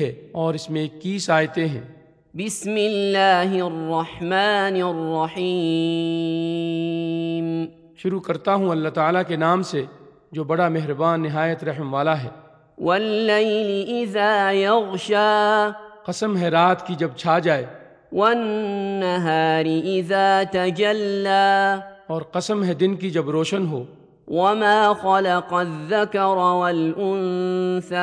ہے اور اس میں اکیس آیتیں ہیں۔ بسم اللہ الرحمن الرحیم۔ شروع کرتا ہوں اللہ تعالیٰ کے نام سے جو بڑا مہربان نہایت رحم والا ہے۔ واللیل اذا یغشا۔ قسم ہے رات کی جب چھا جائے۔ والنہار اذا تجلا اور قسم ہے دن کی جب روشن ہو۔ وما خلق الذکر والانثى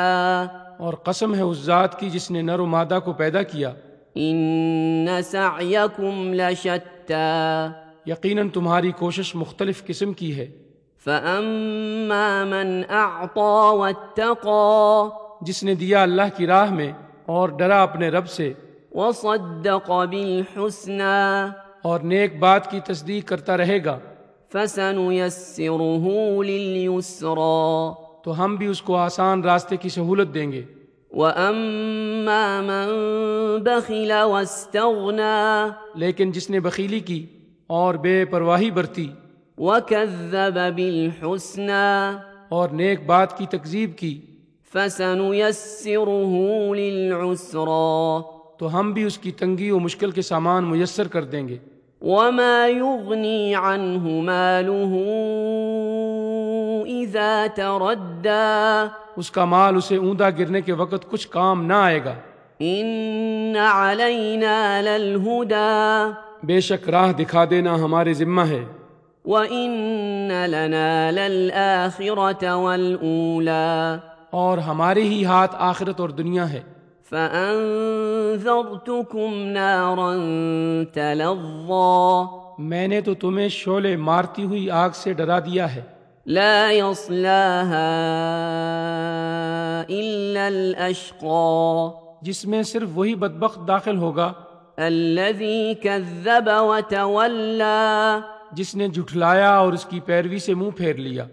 اور قسم ہے اس ذات کی جس نے نر و مادہ کو پیدا کیا۔ ان سعیکم لشتا یقیناً تمہاری کوشش مختلف قسم کی ہے۔ فاما من اعطى واتقى جس نے دیا اللہ کی راہ میں اور ڈرا اپنے رب سے۔ وصدق بالحسنى اور نیک بات کی تصدیق کرتا رہے گا۔ فسنيسره لليسرى. تو ہم بھی اس کو آسان راستے کی سہولت دیں گے۔ واما من بخل واستغنى. لیکن جس نے بخیلی کی اور بے پرواہی برتی۔ وكذب بالحسنى. اور نیک بات کی تکذیب کی۔ فسنيسره للعسرى. تو ہم بھی اس کی تنگی و مشکل کے سامان میسر کر دیں گے۔ وما يغني عنه ماله اذا تردى اس کا مال اسے اوندا گرنے کے وقت کچھ کام نہ آئے گا۔ ان علينا للهدى بے شک راہ دکھا دینا ہمارے ذمہ ہے۔ وان لنا للاخره والاولى اور ہمارے ہی ہاتھ آخرت اور دنیا ہے۔ فانذرتكم نارا تلظى میں نے تو تمہیں شعلے مارتی ہوئی آگ سے ڈرا دیا ہے۔ لا يصلاها الا الاشقى جس میں صرف وہی بدبخت داخل ہوگا۔ الذي كذب وتولى جس نے جھٹلایا اور اس کی پیروی سے منہ پھیر لیا۔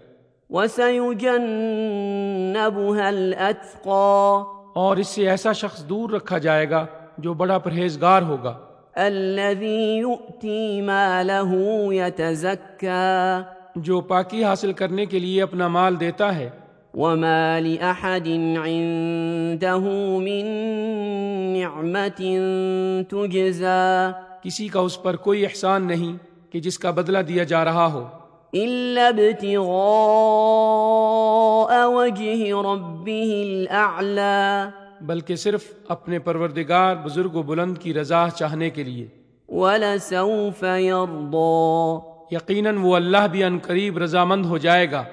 وسيجنبها الاتقى اور اس سے ایسا شخص دور رکھا جائے گا جو بڑا پرہیزگار ہوگا۔ الذي يؤتي ماله يتزكى۔ جو پاکی حاصل کرنے کے لیے اپنا مال دیتا ہے۔ وما لأحد عنده من نعمة تجزى۔ کسی کا اس پر کوئی احسان نہیں کہ جس کا بدلہ دیا جا رہا ہو۔ إلا ابتغاء وجه ربه الأعلى. بلکہ صرف اپنے پروردگار بزرگ و بلند کی رضا چاہنے کے لیے۔ ولسوف يرضى. یقیناً وہ اللہ بھی ان قریب رضامند ہو جائے گا۔